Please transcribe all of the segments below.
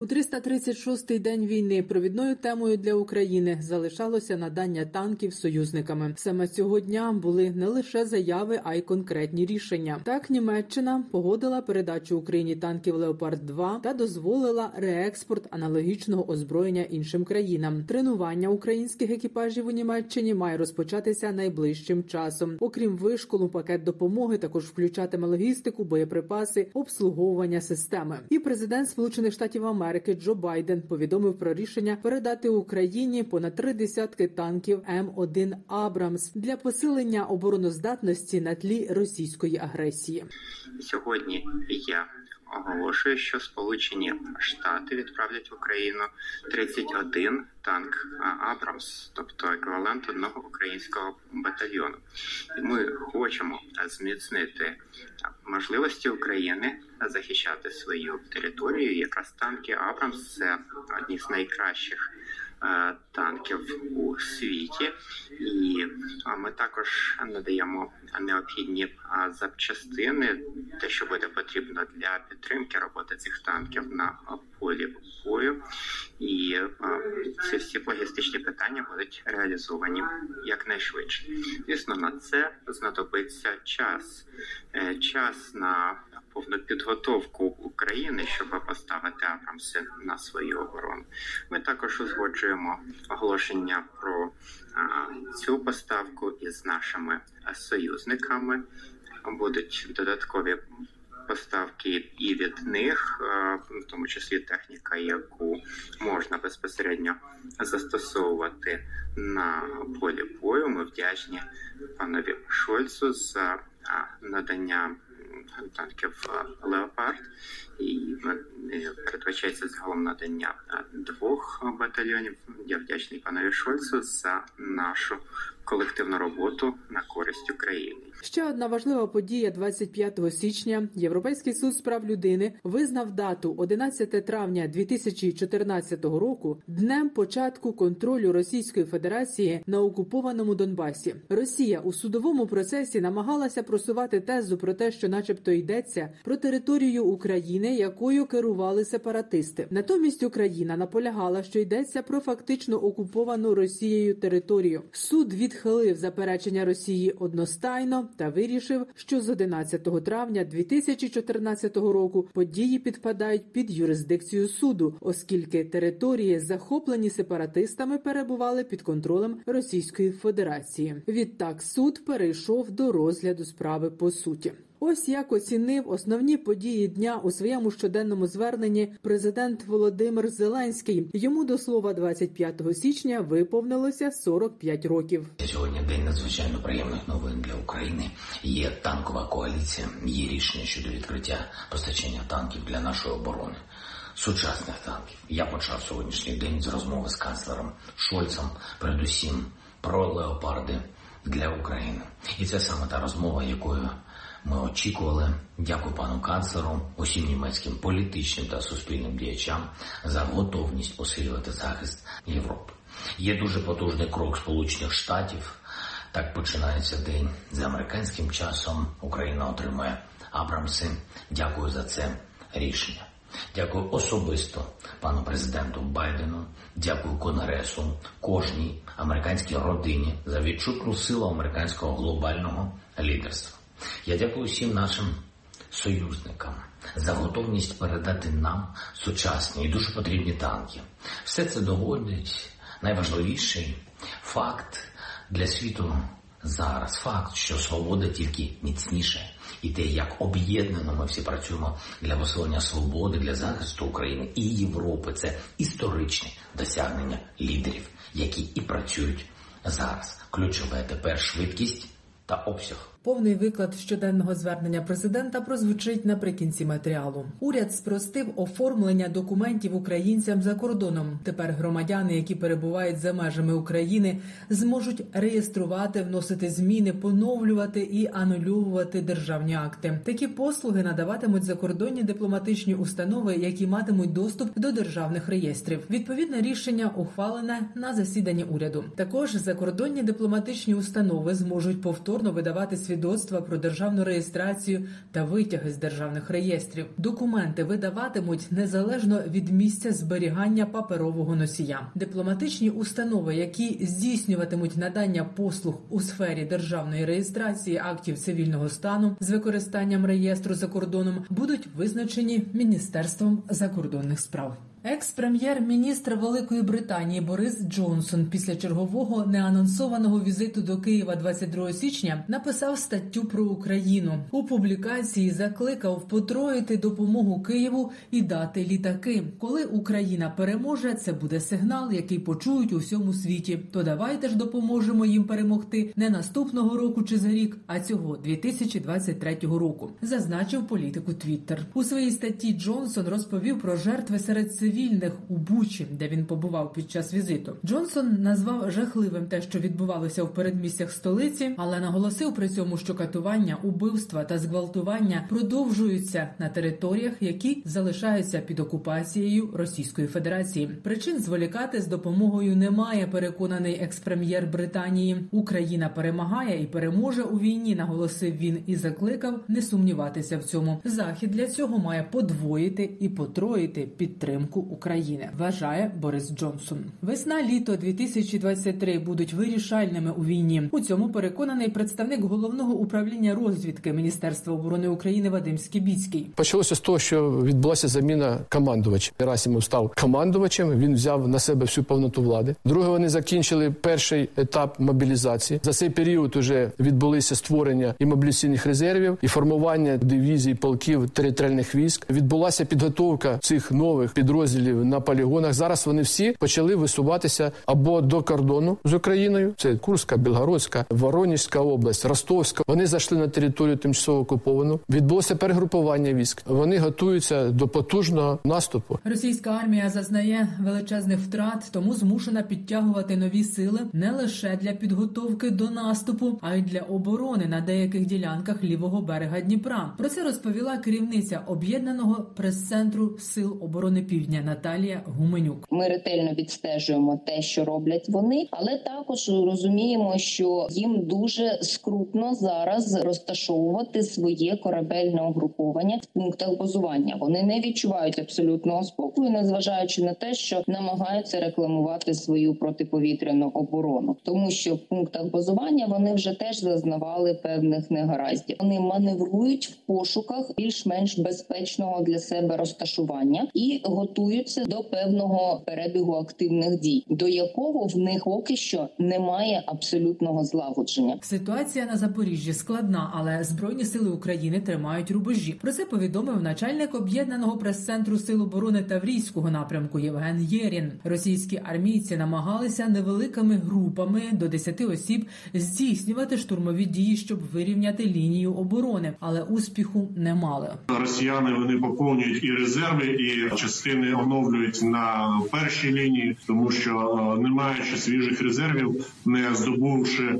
У 336-й день війни провідною темою для України залишалося надання танків союзниками. Саме цього дня були не лише заяви, а й конкретні рішення. Так Німеччина погодила передачу Україні танків Леопард 2 та дозволила реекспорт аналогічного озброєння іншим країнам. Тренування українських екіпажів у Німеччині має розпочатися найближчим часом. Окрім вишколу, пакет допомоги також включатиме логістику, боєприпаси, обслуговування системи. І президент Сполучених Штатів Америки Америки Джо Байден повідомив про рішення передати Україні понад три десятки танків М1 Абрамс для посилення обороноздатності на тлі російської агресії. Сьогодні я оголошую, що Сполучені Штати відправлять в Україну 31 танк Абрамс, тобто еквівалент одного українського батальйону. І ми хочемо зміцнити можливості України захищати свою територію. Якраз танки Абрамс це одні з найкращих. Танків у світі, і ми також надаємо необхідні запчастини, те, що буде потрібно для підтримки роботи цих танків на полі бою, і ці всі логістичні питання будуть реалізовані якнайшвидше. Звісно, на це знадобиться час, час на повну підготовку України, щоб поставити Абрамси на свою оборону. Ми також узгоджуємо оголошення про цю поставку із нашими союзниками. Будуть додаткові поставки і від них, в тому числі техніка, яку можна безпосередньо застосовувати на полі бою. Ми вдячні панові Шольцу за надання танків Леопард, і передбачається загалом надання двох батальйонів. Я вдячний панові Шольцу за нашу колективну роботу на користь України. Ще одна важлива подія 25 січня. Європейський суд з прав людини визнав дату 11 травня 2014 року днем початку контролю Російської Федерації на окупованому Донбасі. Росія у судовому процесі намагалася просувати тезу про те, що, начебто, йдеться про територію України, якою керували сепаратисти. Натомість Україна наполягала, що йдеться про фактично окуповану Росією територію. Суд відхилив заперечення Росії одностайно та вирішив, що з 11 травня 2014 року події підпадають під юрисдикцію суду, оскільки території, захоплені сепаратистами, перебували під контролем Російської Федерації. Відтак суд перейшов до розгляду справи по суті. Ось як оцінив основні події дня у своєму щоденному зверненні президент Володимир Зеленський. Йому до слова 25 січня виповнилося 45 років. Сьогодні день надзвичайно приємних новин для України. Є танкова коаліція, є рішення щодо відкриття постачання танків для нашої оборони. Сучасних танків я почав сьогоднішній день з розмови з канцлером Шольцем, передусім про леопарди для України, і це саме та розмова, якою ми очікували. Дякую пану канцлеру, усім німецьким політичним та суспільним діячам за готовність посилювати захист Європи. Є дуже потужний крок Сполучених Штатів. Так починається день за американським часом. Україна отримує Абрамси. Дякую за це рішення. Дякую особисто пану президенту Байдену. Дякую Конгресу, кожній американській родині за відчутну силу американського глобального лідерства. Я дякую всім нашим союзникам за готовність передати нам сучасні і дуже потрібні танки. Все це доводить найважливіший факт для світу зараз. Факт, що свобода тільки міцніше, і те, як об'єднано ми всі працюємо для посилення свободи, для захисту України і Європи. Це історичне досягнення лідерів, які і працюють зараз. Ключове тепер швидкість та обсяг. Повний виклад щоденного звернення президента прозвучить наприкінці матеріалу. Уряд спростив оформлення документів українцям за кордоном. Тепер громадяни, які перебувають за межами України, зможуть реєструвати, вносити зміни, поновлювати і анулювати державні акти. Такі послуги надаватимуть закордонні дипломатичні установи, які матимуть доступ до державних реєстрів. Відповідне рішення ухвалене на засіданні уряду. Також закордонні дипломатичні установи зможуть повторно видавати свідоцтва про державну реєстрацію та витяги з державних реєстрів. Документи видаватимуть незалежно від місця зберігання паперового носія. Дипломатичні установи, які здійснюватимуть надання послуг у сфері державної реєстрації актів цивільного стану з використанням реєстру за кордоном, будуть визначені міністерством закордонних справ. Екс-прем'єр-міністр Великої Британії Борис Джонсон після чергового неанонсованого візиту до Києва 22 січня написав статтю про Україну. У публікації закликав потроїти допомогу Києву і дати літаки. Коли Україна переможе, це буде сигнал, який почують у всьому світі. То давайте ж допоможемо їм перемогти не наступного року чи за рік, а цього 2023 року. Зазначив політику Твіттер. У своїй статті Джонсон розповів про жертви серед цивільних у Бучі, де він побував під час візиту. Джонсон назвав жахливим те, що відбувалося в передмістях столиці, але наголосив при цьому, що катування, убивства та зґвалтування продовжуються на територіях, які залишаються під окупацією Російської Федерації. Причин зволікати з допомогою немає. Переконаний експрем'єр Британії. Україна перемагає і переможе у війні. Наголосив він і закликав не сумніватися в цьому. Захід для цього має подвоїти і потроїти підтримку України. Вважає Борис Джонсон. Весна літо 2023 будуть вирішальними у війні. У цьому переконаний представник головного управління розвідки Міністерства оборони України Вадим Скібіцький. Почалося з того, що відбулася заміна командувача. Герасимов став командувачем. Він взяв на себе всю повноту влади. Друге, вони закінчили перший етап мобілізації. За цей період вже відбулися створення і мобілізаційних резервів, і формування дивізій, полків територіальних військ. Відбулася підготовка цих нових підрозділів на полігонах. Зараз вони всі почали висуватися або до кордону з Україною. Це Курська, Білгородська, Воронежська область, Ростовська. Вони зайшли на територію тимчасово окуповану. Відбулося перегрупування військ. Вони готуються до потужного наступу. Російська армія зазнає величезних втрат, тому змушена підтягувати нові сили не лише для підготовки до наступу, а й для оборони на деяких ділянках лівого берега Дніпра. Про це розповіла керівниця об'єднаного прес-центру сил оборони Півдня Наталія Гуменюк. Ми ретельно відстежуємо те, що роблять вони, але також розуміємо, що їм дуже скрутно зараз розташовувати своє корабельне угруповання в пунктах базування. Вони не відчувають абсолютного спокою, незважаючи на те, що намагаються рекламувати свою протиповітряну оборону, тому що в пунктах базування вони вже теж зазнавали певних негараздів. Вони маневрують в пошуках більш-менш безпечного для себе розташування і готуються до певного перебігу активних дій, до якого в них поки що немає абсолютного злагодження. Ситуація на Запоріжжі складна, але збройні сили України тримають рубежі. Про це повідомив начальник об'єднаного прес-центру сил оборони Таврійського напрямку Євген Єрін. Російські армійці намагалися невеликими групами до 10 осіб здійснювати штурмові дії, щоб вирівняти лінію оборони, але успіху не мали. Росіяни вони поповнюють і резерви, і частини оновлюють на першій лінії, тому що е, не маючи свіжих резервів, не здобувши е,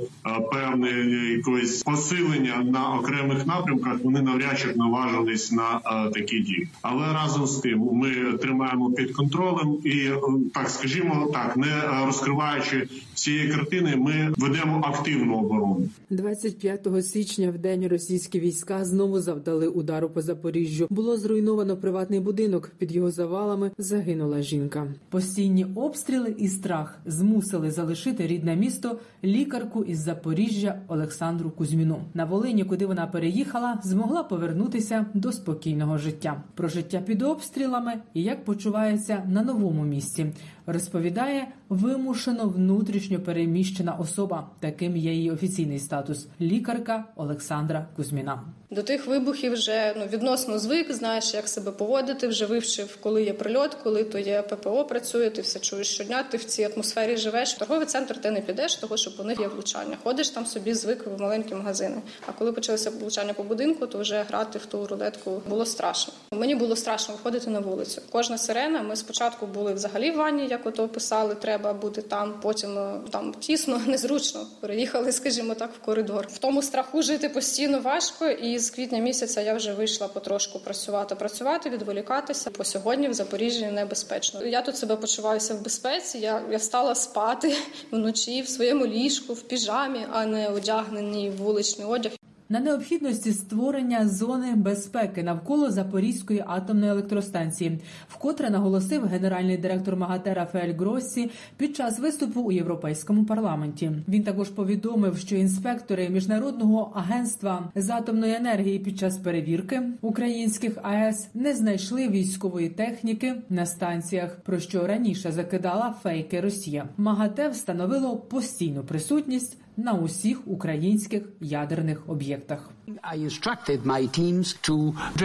певне якогось посилення на окремих напрямках, вони навряд чи наважились на е, такі дії. Але разом з тим ми тримаємо під контролем і так скажімо, так не розкриваючи цієї картини, ми ведемо активну оборону. 25 січня в день російські війська знову завдали удару по Запоріжжю. Було зруйновано приватний будинок. Під його завалами загинула жінка. Постійні обстріли і страх змусили залишити рідне місто лікарку із Запоріжжя Олександру Кузьміну. На Волині, куди вона переїхала, змогла повернутися до спокійного життя. Про життя під обстрілами і як почувається на новому місці, розповідає вимушено внутрішньо переміщена особа. Таким є її офіційний статус лікарка Олександра Кузьміна. До тих вибухів вже ну відносно звик, знаєш, як себе поводити, вже вивчив, коли є прильот, коли то є ППО працює, ти все чуєш щодня, ти в цій атмосфері живеш. Торговий центр ти не підеш, того що по них є влучання. Ходиш там собі, звик в маленькі магазини. А коли почалися влучання по будинку, то вже грати в ту рулетку було страшно. Мені було страшно виходити на вулицю. Кожна сирена. Ми спочатку були взагалі в ванні, як ото писали, треба бути там. Потім там тісно, незручно. Переїхали, скажімо так, в коридор. В тому страху жити постійно важко і з квітня місяця я вже вийшла потрошку працювати, працювати, відволікатися. По сьогодні в Запоріжжі небезпечно. Я тут себе почуваюся в безпеці. Я я встала спати вночі в своєму ліжку, в піжамі, а не одягнені в вуличний одяг. На необхідності створення зони безпеки навколо Запорізької атомної електростанції, вкотре наголосив генеральний директор МАГАТЕ Рафаель Гроссі під час виступу у європейському парламенті. Він також повідомив, що інспектори міжнародного агентства з атомної енергії під час перевірки українських АЕС не знайшли військової техніки на станціях, про що раніше закидала фейки Росія. МАГАТЕ встановило постійну присутність на усіх українських ядерних об'єктах.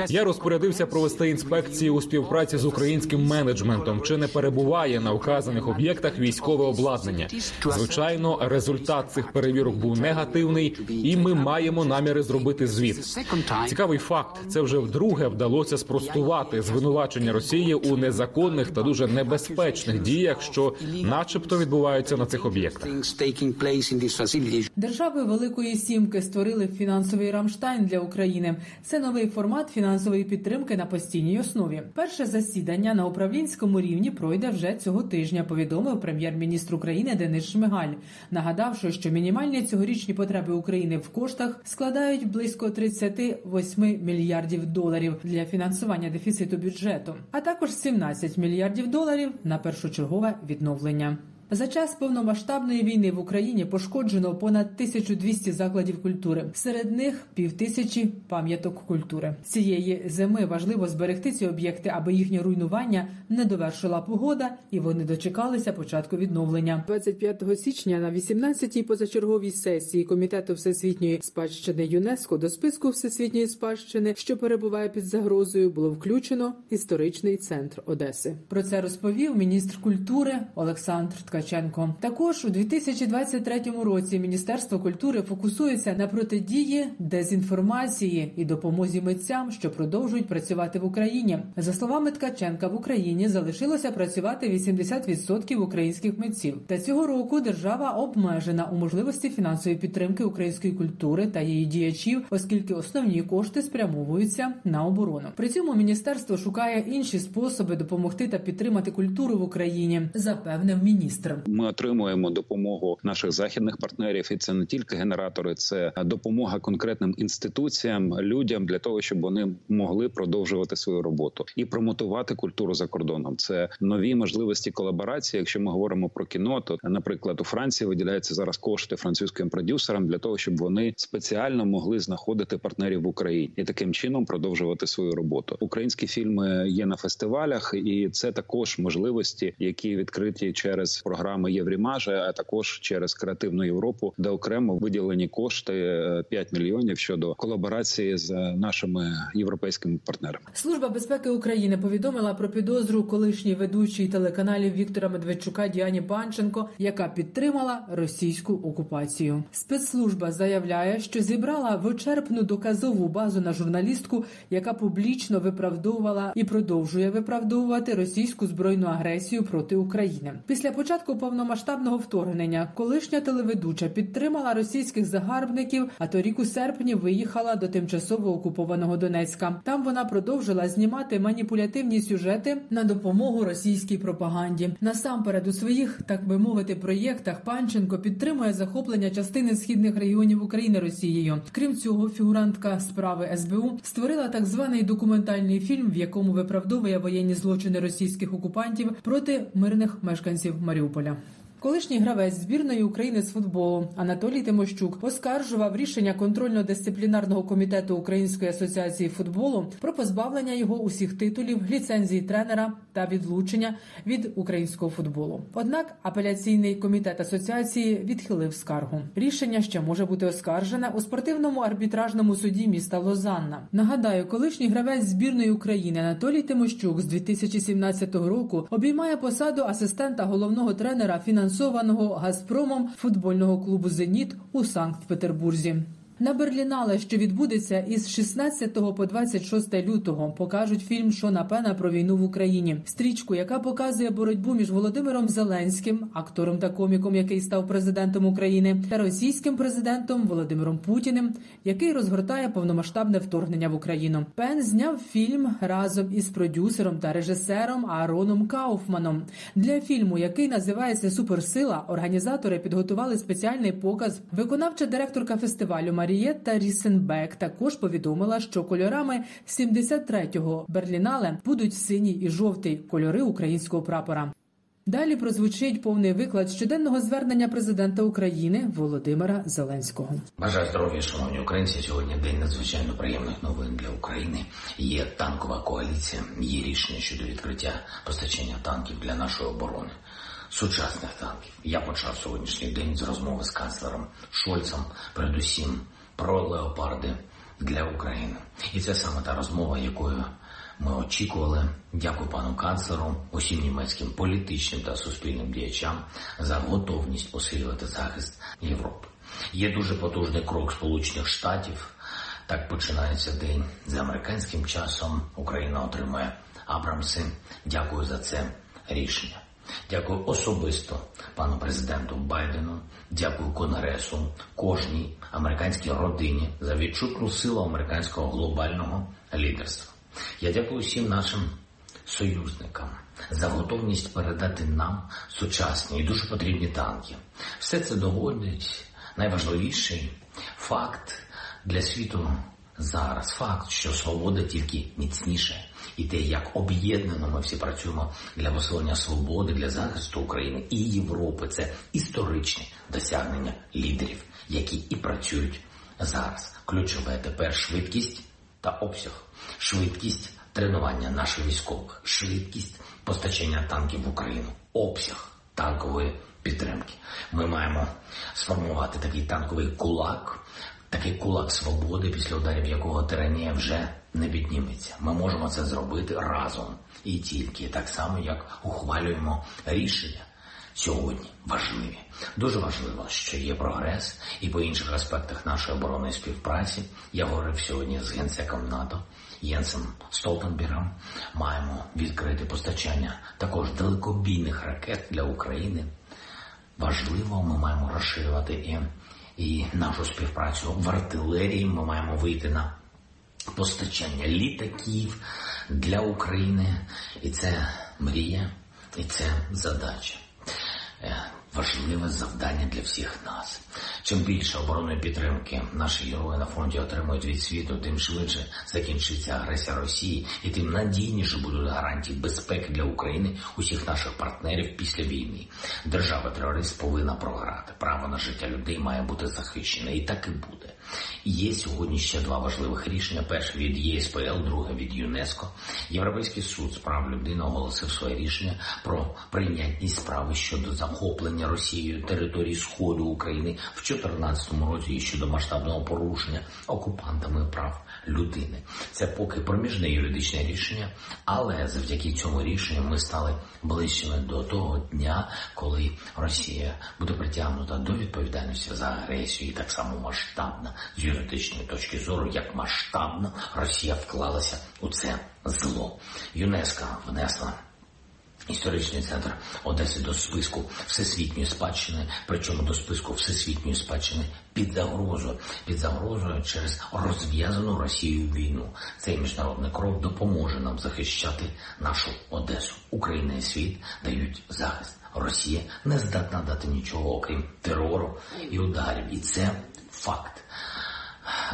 Я розпорядився провести інспекції у співпраці з українським менеджментом. Чи не перебуває на вказаних об'єктах військове обладнання? Звичайно, результат цих перевірок був негативний, і ми маємо наміри зробити звіт. Цікавий факт: це вже вдруге вдалося спростувати звинувачення Росії у незаконних та дуже небезпечних діях, що, начебто, відбуваються на цих об'єктах. Держави Великої Сімки створили фінансовий Рамштайн для України. Це новий формат фінансової підтримки на постійній основі. Перше засідання на управлінському рівні пройде вже цього тижня. Повідомив прем'єр-міністр України Денис Шмигаль, нагадавши, що мінімальні цьогорічні потреби України в коштах складають близько 38 мільярдів доларів для фінансування дефіциту бюджету, а також 17 мільярдів доларів на першочергове відновлення. За час повномасштабної війни в Україні пошкоджено понад 1200 закладів культури. Серед них півтисячі пам'яток культури. Цієї зими важливо зберегти ці об'єкти, аби їхнє руйнування не довершила погода, і вони дочекалися початку відновлення. 25 січня на 18-й позачерговій сесії комітету всесвітньої спадщини ЮНЕСКО до списку всесвітньої спадщини, що перебуває під загрозою, було включено історичний центр Одеси. Про це розповів міністр культури Олександр Ткаченко. Також у 2023 році Міністерство культури фокусується на протидії дезінформації і допомозі митцям, що продовжують працювати в Україні. За словами Ткаченка, в Україні залишилося працювати 80% українських митців. Та цього року держава обмежена у можливості фінансової підтримки української культури та її діячів, оскільки основні кошти спрямовуються на оборону. При цьому міністерство шукає інші способи допомогти та підтримати культуру в Україні, запевнив міністр. Ми отримуємо допомогу наших західних партнерів, і це не тільки генератори, це допомога конкретним інституціям, людям для того, щоб вони могли продовжувати свою роботу і промотувати культуру за кордоном. Це нові можливості колаборації. Якщо ми говоримо про кіно, то наприклад у Франції виділяються зараз кошти французьким продюсерам для того, щоб вони спеціально могли знаходити партнерів в Україні і таким чином продовжувати свою роботу. Українські фільми є на фестивалях, і це також можливості, які відкриті через програми Єврімажа, а також через креативну Європу, де окремо виділені кошти 5 мільйонів щодо колаборації з нашими європейськими партнерами. Служба безпеки України повідомила про підозру колишній ведучій телеканалів Віктора Медведчука Діані Панченко, яка підтримала російську окупацію. Спецслужба заявляє, що зібрала вичерпну доказову базу на журналістку, яка публічно виправдовувала і продовжує виправдовувати російську збройну агресію проти України. Після початку повномасштабного вторгнення колишня телеведуча підтримала російських загарбників. А торік у серпні виїхала до тимчасово окупованого Донецька. Там вона продовжила знімати маніпулятивні сюжети на допомогу російській пропаганді. Насамперед у своїх, так би мовити, проєктах Панченко підтримує захоплення частини східних регіонів України Росією. Крім цього, фігурантка справи СБУ створила так званий документальний фільм, в якому виправдовує воєнні злочини російських окупантів проти мирних мешканців Маріуполя. Pola. Колишній гравець збірної України з футболу Анатолій Тимощук оскаржував рішення контрольно-дисциплінарного комітету Української асоціації футболу про позбавлення його усіх титулів, ліцензії тренера та відлучення від українського футболу. Однак апеляційний комітет асоціації відхилив скаргу. Рішення ще може бути оскаржене у спортивному арбітражному суді міста Лозанна. Нагадаю, колишній гравець збірної України Анатолій Тимощук з 2017 року обіймає посаду асистента головного тренера фінансованого Газпромом футбольного клубу Зеніт у Санкт-Петербурзі. На Берлінале, що відбудеться із 16 по 26 лютого, покажуть фільм Шона Пена про війну в Україні. Стрічку, яка показує боротьбу між Володимиром Зеленським, актором та коміком, який став президентом України, та російським президентом Володимиром Путіним, який розгортає повномасштабне вторгнення в Україну. Пен зняв фільм разом із продюсером та режисером Аароном Кауфманом. Для фільму, який називається Суперсила, організатори підготували спеціальний показ. Виконавча директорка фестивалю Марієтта Рісенбек також повідомила, що кольорами 73-го Берлінале будуть синій і жовтий кольори українського прапора. Далі прозвучить повний виклад щоденного звернення президента України Володимира Зеленського. Бажаю здоров'я, шановні українці. Сьогодні день надзвичайно приємних новин для України. Є танкова коаліція. Є рішення щодо відкриття постачання танків для нашої оборони. Сучасних танків я почав сьогоднішній день з розмови з канцлером Шольцем, передусім про леопарди для України, і це саме та розмова, якою ми очікували. Дякую пану канцлеру, усім німецьким політичним та суспільним діячам за готовність посилювати захист Європи. Є дуже потужний крок Сполучених Штатів. Так починається день за американським часом. Україна отримує Абрамси. Дякую за це рішення. Дякую особисто пану президенту Байдену. Дякую Конгресу, кожній американській родині за відчутну силу американського глобального лідерства. Я дякую всім нашим союзникам за готовність передати нам сучасні і дуже потрібні танки. Все це доводить найважливіший факт для світу зараз. Факт, що свобода тільки міцніше, і те, як об'єднано ми всі працюємо для посилення свободи, для захисту України і Європи. Це історичне досягнення лідерів, які і працюють зараз. Ключове тепер швидкість та обсяг, швидкість тренування наших військових, швидкість постачання танків в Україну, обсяг танкової підтримки. Ми маємо сформувати такий танковий кулак, такий кулак свободи, після ударів якого тиранія вже не підніметься. Ми можемо це зробити разом і тільки так само, як ухвалюємо рішення. Сьогодні важливі, дуже важливо, що є прогрес, і по інших аспектах нашої оборонної співпраці я говорив сьогодні з генсеком НАТО Єнсом Столтенбергом. Маємо відкрити постачання також далекобійних ракет для України. Важливо, ми маємо розширювати і, і нашу співпрацю в артилерії. Ми маємо вийти на постачання літаків для України, і це мрія, і це задача. Важливе завдання для всіх нас. Чим більше оборонної підтримки наші герої на фронті отримують від світу, тим швидше закінчиться агресія Росії, і тим надійніше будуть гарантії безпеки для України усіх наших партнерів після війни. Держава терорист повинна програти. Право на життя людей має бути захищене, і так і буде. Є сьогодні ще два важливих рішення: перше від ЄСПЛ, друге від ЮНЕСКО. Європейський суд з прав людини оголосив своє рішення про прийнятність справи щодо захоплення Росією території Сходу України в 2014 році і щодо масштабного порушення окупантами прав людини. Це поки проміжне юридичне рішення, але завдяки цьому рішенню ми стали ближчими до того дня, коли Росія буде притягнута до відповідальності за агресію, і так само масштабна з юридичної точки зору, як масштабно Росія вклалася у це зло. ЮНЕСКО внесла. Історичний центр Одеси до списку всесвітньої спадщини, причому до списку всесвітньої спадщини під загрозою, під загрозою через розв'язану Росією війну. Цей міжнародний крок допоможе нам захищати нашу Одесу. Україна і світ дають захист. Росія не здатна дати нічого, окрім терору і ударів. І це факт.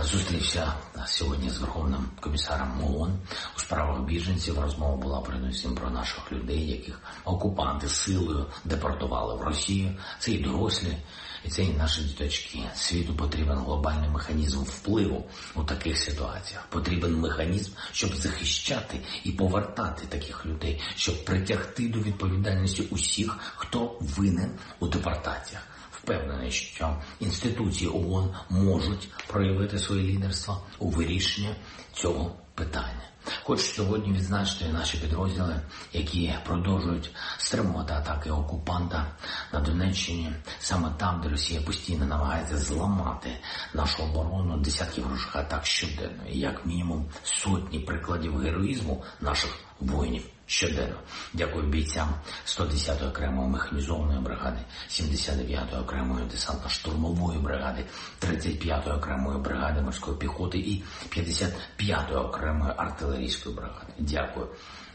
Зустрівся сьогодні з Верховним комісаром ООН у справах біженців. Розмова була передусім про наших людей, яких окупанти силою депортували в Росію. Це і дорослі, і це і наші діточки. Світу потрібен глобальний механізм впливу у таких ситуаціях. Потрібен механізм, щоб захищати і повертати таких людей, щоб притягти до відповідальності усіх, хто винен у депортаціях впевнений, що інституції ООН можуть проявити своє лідерство у вирішенні цього питання. Хочу сьогодні відзначити наші підрозділи, які продовжують стримувати атаки окупанта на Донеччині, саме там, де Росія постійно намагається зламати нашу оборону десятки ворожих атак щоденно, і як мінімум сотні прикладів героїзму наших воїнів щоденно. Дякую бійцям 110-ї окремої механізованої бригади, 79-ї окремої десантно-штурмової бригади, 35-ї окремої бригади морської піхоти і 55-ї окремої артилерійської бригади. Дякую,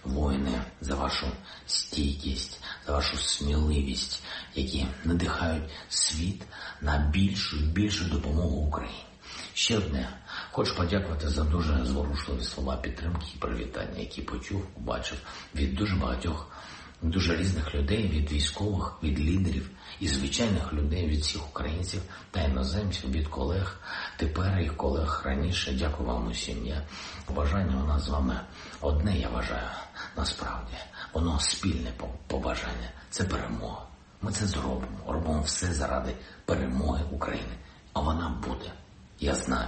воїни, за вашу стійкість, за вашу сміливість, які надихають світ на більшу і більшу допомогу Україні. Ще одне хочу подякувати за дуже зворушливі слова підтримки і привітання, які почув, побачив від дуже багатьох, дуже різних людей, від військових, від лідерів і звичайних людей, від всіх українців та іноземців, від колег, тепер і колег раніше. Дякую вам усім. Я побажання у нас з вами одне. Я вважаю насправді воно спільне побажання. Це перемога. Ми це зробимо. Робимо все заради перемоги України, а вона буде. Я знаю.